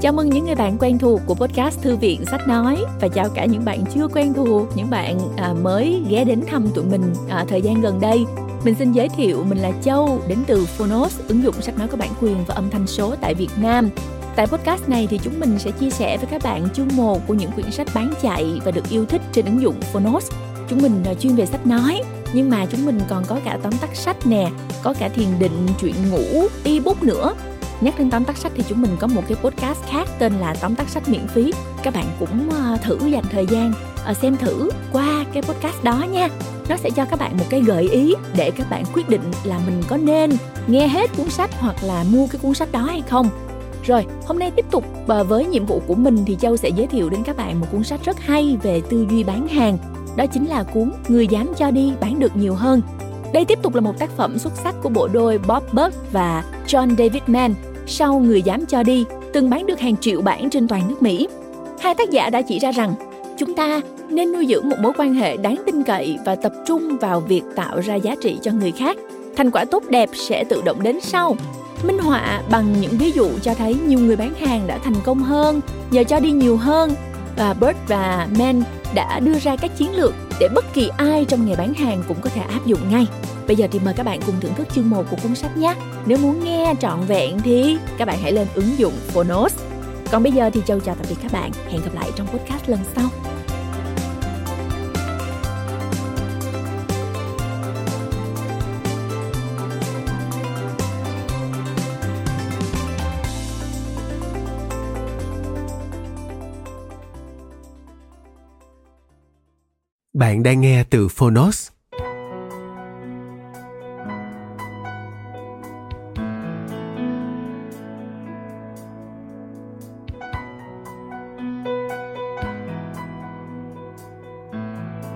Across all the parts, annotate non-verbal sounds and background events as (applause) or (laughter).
Chào mừng những người bạn quen thuộc của podcast Thư viện Sách Nói và chào cả những bạn chưa quen thuộc, những bạn à, mới ghé đến thăm tụi mình à, thời gian gần đây. Mình xin giới thiệu mình là Châu đến từ Phonos, ứng dụng sách nói có bản quyền và âm thanh số tại Việt Nam. Tại podcast này thì chúng mình sẽ chia sẻ với các bạn chương 1 của những quyển sách bán chạy và được yêu thích trên ứng dụng Phonos. Chúng mình à, chuyên về sách nói, nhưng mà chúng mình còn có cả tóm tắt sách nè, có cả thiền định, truyện ngủ, ebook nữa nhắc đến tóm tắt sách thì chúng mình có một cái podcast khác tên là tóm tắt sách miễn phí. Các bạn cũng ờ, thử dành thời gian ờ, xem thử qua cái podcast đó nha. Nó sẽ cho các bạn một cái gợi ý để các bạn quyết định là mình có nên nghe hết cuốn sách hoặc là mua cái cuốn sách đó hay không. Rồi, hôm nay tiếp tục với nhiệm vụ của mình thì Châu sẽ giới thiệu đến các bạn một cuốn sách rất hay về tư duy bán hàng. Đó chính là cuốn Người dám cho đi bán được nhiều hơn. Đây tiếp tục là một tác phẩm xuất sắc của bộ đôi Bob Burke và John David Mann sau Người dám cho đi, từng bán được hàng triệu bản trên toàn nước Mỹ. Hai tác giả đã chỉ ra rằng chúng ta nên nuôi dưỡng một mối quan hệ đáng tin cậy và tập trung vào việc tạo ra giá trị cho người khác. Thành quả tốt đẹp sẽ tự động đến sau. Minh họa bằng những ví dụ cho thấy nhiều người bán hàng đã thành công hơn nhờ cho đi nhiều hơn và Bert và Men đã đưa ra các chiến lược để bất kỳ ai trong nghề bán hàng cũng có thể áp dụng ngay. Bây giờ thì mời các bạn cùng thưởng thức chương 1 của cuốn sách nhé. Nếu muốn nghe trọn vẹn thì các bạn hãy lên ứng dụng Phonos. Còn bây giờ thì Châu chào tạm biệt các bạn. Hẹn gặp lại trong podcast lần sau. Bạn đang nghe từ Phonos.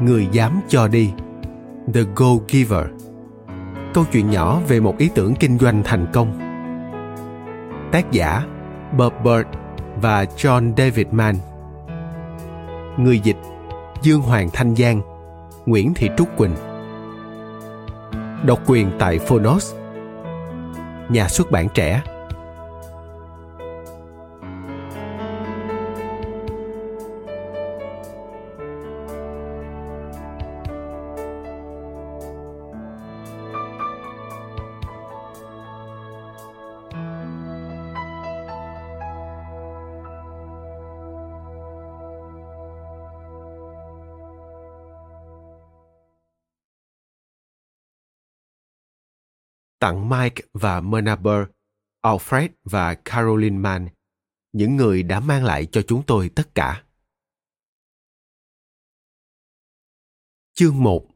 Người dám cho đi. The Go Giver Câu chuyện nhỏ về một ý tưởng kinh doanh thành công. Tác giả, Bob Bird và John David Mann. Người dịch Dương Hoàng Thanh Giang, Nguyễn Thị Trúc Quỳnh. Độc quyền tại Phonos. Nhà xuất bản trẻ tặng Mike và Myrna Burr, Alfred và Caroline Mann, những người đã mang lại cho chúng tôi tất cả. Chương 1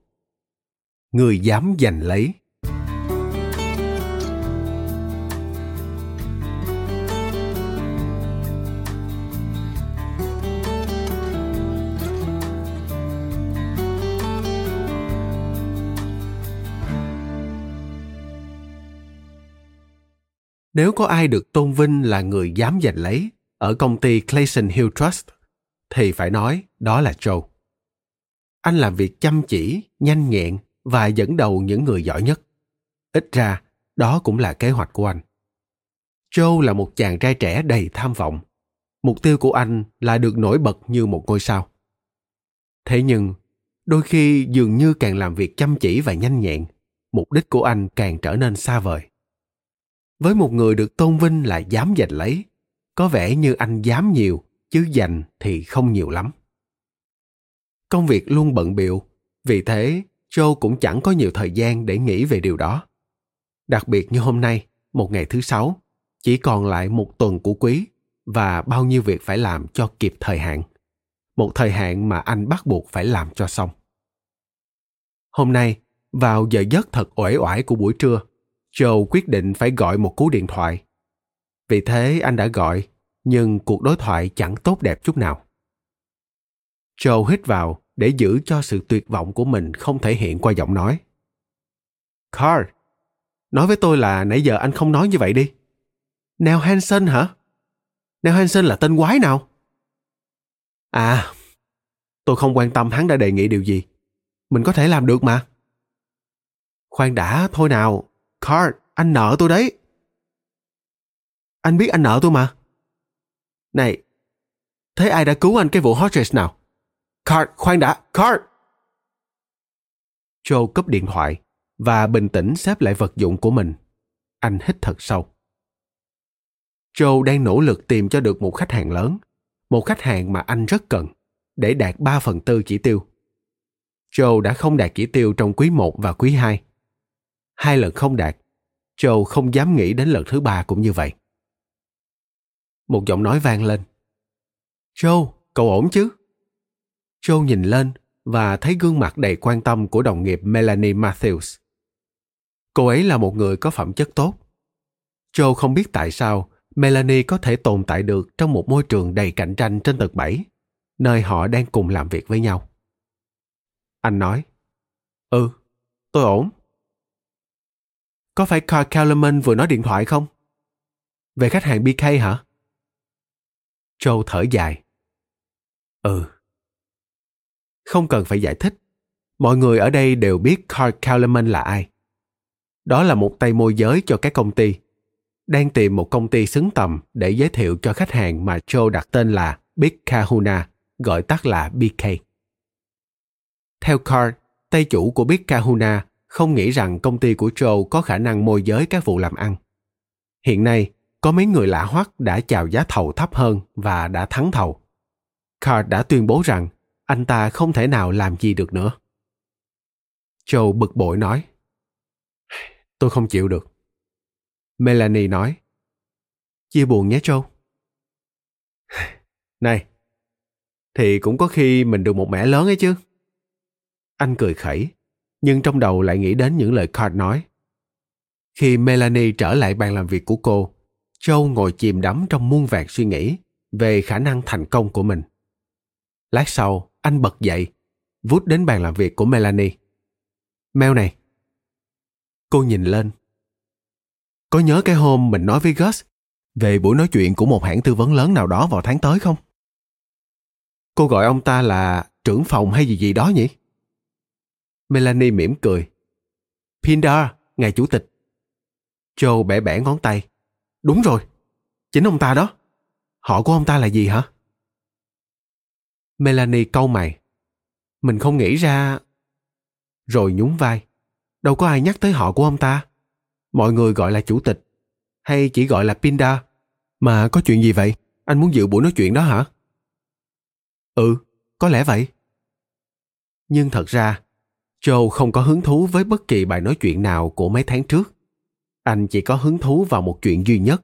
Người dám giành lấy Nếu có ai được tôn vinh là người dám giành lấy ở công ty Clayson Hill Trust, thì phải nói đó là Joe. Anh làm việc chăm chỉ, nhanh nhẹn và dẫn đầu những người giỏi nhất. Ít ra, đó cũng là kế hoạch của anh. Joe là một chàng trai trẻ đầy tham vọng. Mục tiêu của anh là được nổi bật như một ngôi sao. Thế nhưng, đôi khi dường như càng làm việc chăm chỉ và nhanh nhẹn, mục đích của anh càng trở nên xa vời với một người được tôn vinh là dám giành lấy, có vẻ như anh dám nhiều, chứ giành thì không nhiều lắm. Công việc luôn bận biệu vì thế joe cũng chẳng có nhiều thời gian để nghĩ về điều đó. Đặc biệt như hôm nay, một ngày thứ sáu, chỉ còn lại một tuần của quý và bao nhiêu việc phải làm cho kịp thời hạn. Một thời hạn mà anh bắt buộc phải làm cho xong. Hôm nay, vào giờ giấc thật uể oải của buổi trưa Joe quyết định phải gọi một cú điện thoại. Vì thế anh đã gọi, nhưng cuộc đối thoại chẳng tốt đẹp chút nào. Joe hít vào để giữ cho sự tuyệt vọng của mình không thể hiện qua giọng nói. Carl, nói với tôi là nãy giờ anh không nói như vậy đi. Nell Hansen hả? Nell Hansen là tên quái nào? À, tôi không quan tâm hắn đã đề nghị điều gì. Mình có thể làm được mà. Khoan đã, thôi nào, Card, anh nợ tôi đấy. Anh biết anh nợ tôi mà. Này, thế ai đã cứu anh cái vụ Hodges nào? Card, khoan đã, Card! Joe cúp điện thoại và bình tĩnh xếp lại vật dụng của mình. Anh hít thật sâu. Joe đang nỗ lực tìm cho được một khách hàng lớn, một khách hàng mà anh rất cần, để đạt 3 phần tư chỉ tiêu. Joe đã không đạt chỉ tiêu trong quý 1 và quý 2. Hai lần không đạt, Joe không dám nghĩ đến lần thứ ba cũng như vậy. Một giọng nói vang lên. Joe, cậu ổn chứ? Joe nhìn lên và thấy gương mặt đầy quan tâm của đồng nghiệp Melanie Matthews. Cô ấy là một người có phẩm chất tốt. Joe không biết tại sao Melanie có thể tồn tại được trong một môi trường đầy cạnh tranh trên tầng 7, nơi họ đang cùng làm việc với nhau. Anh nói, Ừ, tôi ổn. Có phải Carl Kellerman vừa nói điện thoại không? Về khách hàng BK hả? Joe thở dài. Ừ. Không cần phải giải thích. Mọi người ở đây đều biết Carl Kellerman là ai. Đó là một tay môi giới cho các công ty. Đang tìm một công ty xứng tầm để giới thiệu cho khách hàng mà Joe đặt tên là Big Kahuna, gọi tắt là BK. Theo Carl, tay chủ của Big Kahuna không nghĩ rằng công ty của Joe có khả năng môi giới các vụ làm ăn. Hiện nay, có mấy người lạ hoắc đã chào giá thầu thấp hơn và đã thắng thầu. Carl đã tuyên bố rằng anh ta không thể nào làm gì được nữa. Joe bực bội nói, Tôi không chịu được. Melanie nói, Chia buồn nhé Joe. (laughs) Này, thì cũng có khi mình được một mẻ lớn ấy chứ. Anh cười khẩy, nhưng trong đầu lại nghĩ đến những lời Card nói. Khi Melanie trở lại bàn làm việc của cô, Joe ngồi chìm đắm trong muôn vàng suy nghĩ về khả năng thành công của mình. Lát sau, anh bật dậy, vút đến bàn làm việc của Melanie. Mel này. Cô nhìn lên. Có nhớ cái hôm mình nói với Gus về buổi nói chuyện của một hãng tư vấn lớn nào đó vào tháng tới không? Cô gọi ông ta là trưởng phòng hay gì gì đó nhỉ? Melanie mỉm cười. Pindar, ngài chủ tịch. Joe bẻ bẻ ngón tay. Đúng rồi, chính ông ta đó. Họ của ông ta là gì hả? Melanie câu mày. Mình không nghĩ ra... Rồi nhún vai. Đâu có ai nhắc tới họ của ông ta. Mọi người gọi là chủ tịch. Hay chỉ gọi là Pindar. Mà có chuyện gì vậy? Anh muốn dự buổi nói chuyện đó hả? Ừ, có lẽ vậy. Nhưng thật ra, Joe không có hứng thú với bất kỳ bài nói chuyện nào của mấy tháng trước. Anh chỉ có hứng thú vào một chuyện duy nhất,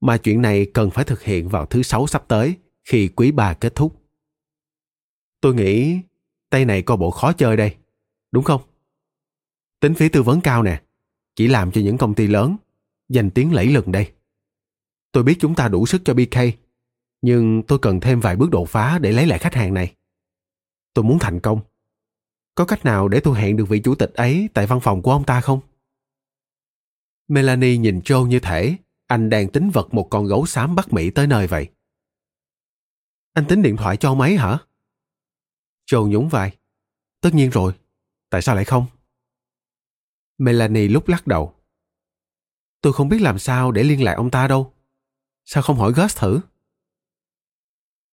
mà chuyện này cần phải thực hiện vào thứ sáu sắp tới khi quý ba kết thúc. Tôi nghĩ tay này có bộ khó chơi đây, đúng không? Tính phí tư vấn cao nè, chỉ làm cho những công ty lớn, dành tiếng lẫy lừng đây. Tôi biết chúng ta đủ sức cho BK, nhưng tôi cần thêm vài bước đột phá để lấy lại khách hàng này. Tôi muốn thành công. Có cách nào để tôi hẹn được vị chủ tịch ấy tại văn phòng của ông ta không? Melanie nhìn Joe như thể anh đang tính vật một con gấu xám Bắc Mỹ tới nơi vậy. Anh tính điện thoại cho ông ấy hả? Joe nhún vai. Tất nhiên rồi. Tại sao lại không? Melanie lúc lắc đầu. Tôi không biết làm sao để liên lạc ông ta đâu. Sao không hỏi Gus thử?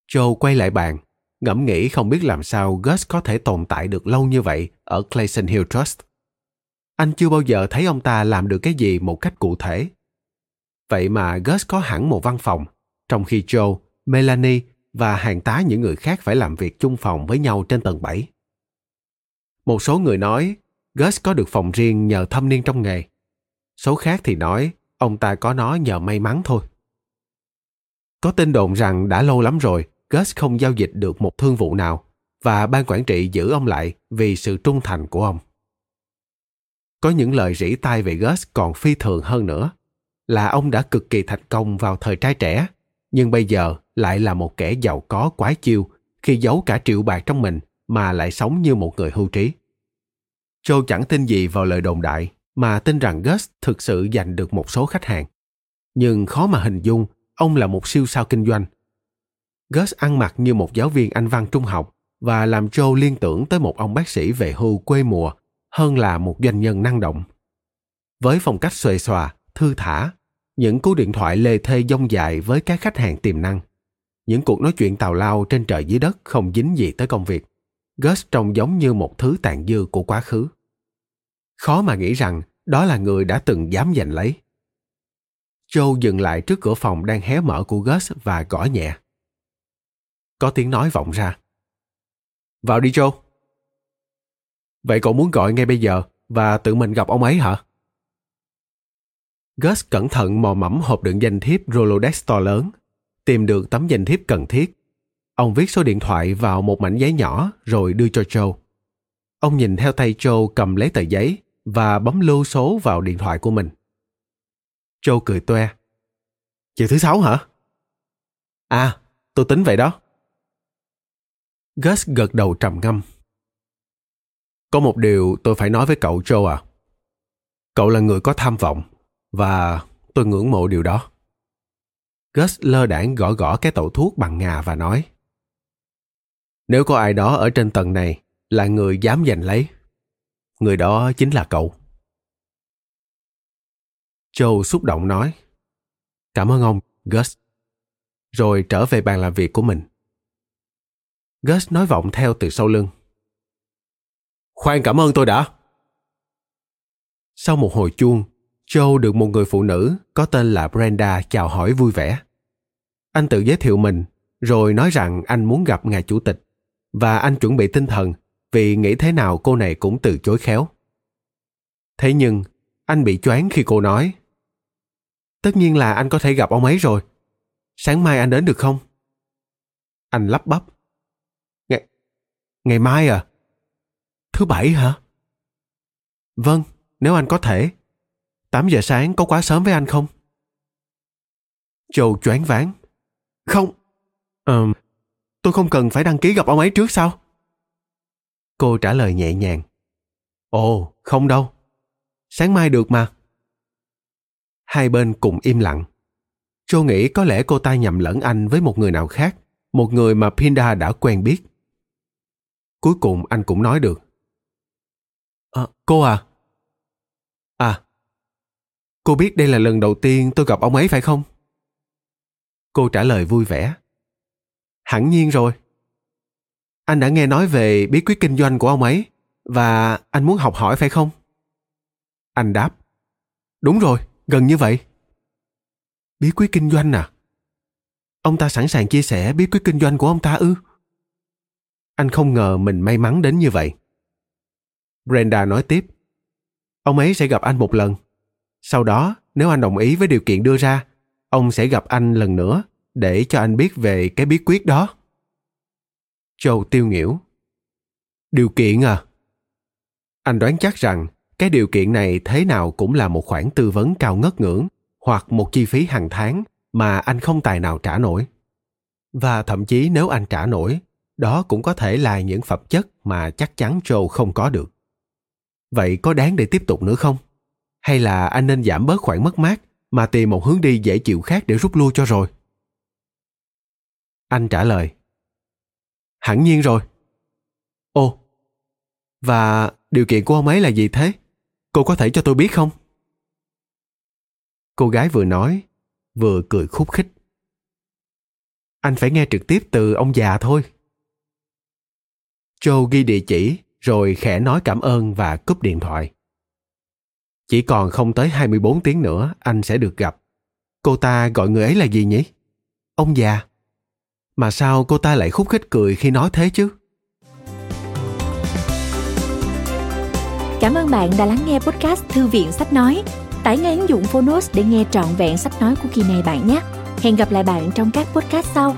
Joe quay lại bàn, ngẫm nghĩ không biết làm sao Gus có thể tồn tại được lâu như vậy ở Clayson Hill Trust. Anh chưa bao giờ thấy ông ta làm được cái gì một cách cụ thể. Vậy mà Gus có hẳn một văn phòng, trong khi Joe, Melanie và hàng tá những người khác phải làm việc chung phòng với nhau trên tầng 7. Một số người nói Gus có được phòng riêng nhờ thâm niên trong nghề. Số khác thì nói ông ta có nó nhờ may mắn thôi. Có tin đồn rằng đã lâu lắm rồi Gus không giao dịch được một thương vụ nào và ban quản trị giữ ông lại vì sự trung thành của ông. Có những lời rỉ tai về Gus còn phi thường hơn nữa, là ông đã cực kỳ thành công vào thời trai trẻ, nhưng bây giờ lại là một kẻ giàu có quái chiêu khi giấu cả triệu bạc trong mình mà lại sống như một người hưu trí. Joe chẳng tin gì vào lời đồn đại mà tin rằng Gus thực sự giành được một số khách hàng. Nhưng khó mà hình dung ông là một siêu sao kinh doanh. Gus ăn mặc như một giáo viên Anh văn trung học và làm Joe liên tưởng tới một ông bác sĩ về hưu quê mùa hơn là một doanh nhân năng động. Với phong cách xuề xòa, thư thả, những cú điện thoại lê thê dông dài với các khách hàng tiềm năng. những cuộc nói chuyện tào lao trên trời dưới đất không dính gì tới công việc. Gus trông giống như một thứ tàn dư của quá khứ. Khó mà nghĩ rằng đó là người đã từng dám giành lấy. Joe dừng lại trước cửa phòng đang hé mở của Gus và gõ nhẹ. Có tiếng nói vọng ra. Vào đi Joe. Vậy cậu muốn gọi ngay bây giờ và tự mình gặp ông ấy hả? Gus cẩn thận mò mẫm hộp đựng danh thiếp Rolodex to lớn, tìm được tấm danh thiếp cần thiết. Ông viết số điện thoại vào một mảnh giấy nhỏ rồi đưa cho Joe. Ông nhìn theo tay Joe cầm lấy tờ giấy và bấm lưu số vào điện thoại của mình. Joe cười toe. Chiều thứ sáu hả? À, tôi tính vậy đó. Gus gật đầu trầm ngâm. Có một điều tôi phải nói với cậu Joe à. Cậu là người có tham vọng và tôi ngưỡng mộ điều đó. Gus lơ đãng gõ gõ cái tẩu thuốc bằng ngà và nói Nếu có ai đó ở trên tầng này là người dám giành lấy, người đó chính là cậu. Joe xúc động nói Cảm ơn ông, Gus. Rồi trở về bàn làm việc của mình. Gus nói vọng theo từ sau lưng. Khoan cảm ơn tôi đã. Sau một hồi chuông, Joe được một người phụ nữ có tên là Brenda chào hỏi vui vẻ. Anh tự giới thiệu mình, rồi nói rằng anh muốn gặp ngài chủ tịch và anh chuẩn bị tinh thần vì nghĩ thế nào cô này cũng từ chối khéo. Thế nhưng, anh bị choáng khi cô nói Tất nhiên là anh có thể gặp ông ấy rồi. Sáng mai anh đến được không? Anh lắp bắp. Ngày, mai à? Thứ bảy hả? Vâng, nếu anh có thể. 8 giờ sáng có quá sớm với anh không? Châu choáng váng. Không. Ờ, tôi không cần phải đăng ký gặp ông ấy trước sao? Cô trả lời nhẹ nhàng. Ồ, không đâu. Sáng mai được mà. Hai bên cùng im lặng. Châu nghĩ có lẽ cô ta nhầm lẫn anh với một người nào khác, một người mà Pinda đã quen biết. Cuối cùng anh cũng nói được. À, cô à? À, Cô biết đây là lần đầu tiên tôi gặp ông ấy phải không? Cô trả lời vui vẻ. Hẳn nhiên rồi. Anh đã nghe nói về bí quyết kinh doanh của ông ấy và anh muốn học hỏi phải không? Anh đáp. Đúng rồi, gần như vậy. Bí quyết kinh doanh à? Ông ta sẵn sàng chia sẻ bí quyết kinh doanh của ông ta ư? Anh không ngờ mình may mắn đến như vậy. Brenda nói tiếp. Ông ấy sẽ gặp anh một lần sau đó, nếu anh đồng ý với điều kiện đưa ra, ông sẽ gặp anh lần nữa để cho anh biết về cái bí quyết đó. Châu tiêu nghỉu. Điều kiện à? Anh đoán chắc rằng cái điều kiện này thế nào cũng là một khoản tư vấn cao ngất ngưỡng hoặc một chi phí hàng tháng mà anh không tài nào trả nổi. Và thậm chí nếu anh trả nổi, đó cũng có thể là những phẩm chất mà chắc chắn Joe không có được. Vậy có đáng để tiếp tục nữa không? hay là anh nên giảm bớt khoản mất mát mà tìm một hướng đi dễ chịu khác để rút lui cho rồi? Anh trả lời. Hẳn nhiên rồi. Ồ và điều kiện của ông ấy là gì thế? Cô có thể cho tôi biết không? Cô gái vừa nói, vừa cười khúc khích. Anh phải nghe trực tiếp từ ông già thôi joe ghi địa chỉ, rồi khẽ nói cảm ơn và cúp điện thoại chỉ còn không tới 24 tiếng nữa, anh sẽ được gặp. Cô ta gọi người ấy là gì nhỉ? Ông già. Mà sao cô ta lại khúc khích cười khi nói thế chứ? Cảm ơn bạn đã lắng nghe podcast Thư viện Sách Nói. Tải ngay ứng dụng Phonos để nghe trọn vẹn sách nói của kỳ này bạn nhé. Hẹn gặp lại bạn trong các podcast sau.